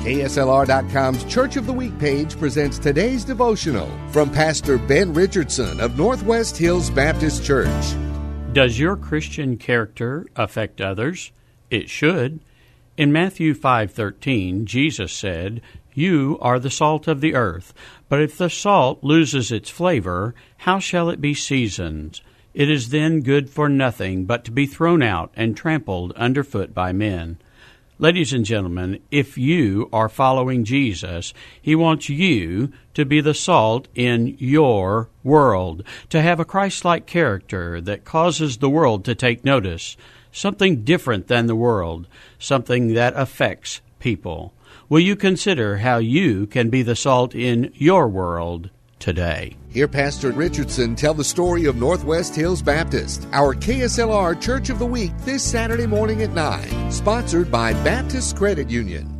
KSLR.com's Church of the Week page presents today's devotional from Pastor Ben Richardson of Northwest Hills Baptist Church. Does your Christian character affect others? It should. In Matthew 5:13, Jesus said, "You are the salt of the earth, but if the salt loses its flavor, how shall it be seasoned? It is then good for nothing but to be thrown out and trampled underfoot by men." Ladies and gentlemen, if you are following Jesus, He wants you to be the salt in your world, to have a Christ like character that causes the world to take notice, something different than the world, something that affects people. Will you consider how you can be the salt in your world today? Hear Pastor Richardson tell the story of Northwest Hills Baptist, our KSLR Church of the Week this Saturday morning at 9, sponsored by Baptist Credit Union.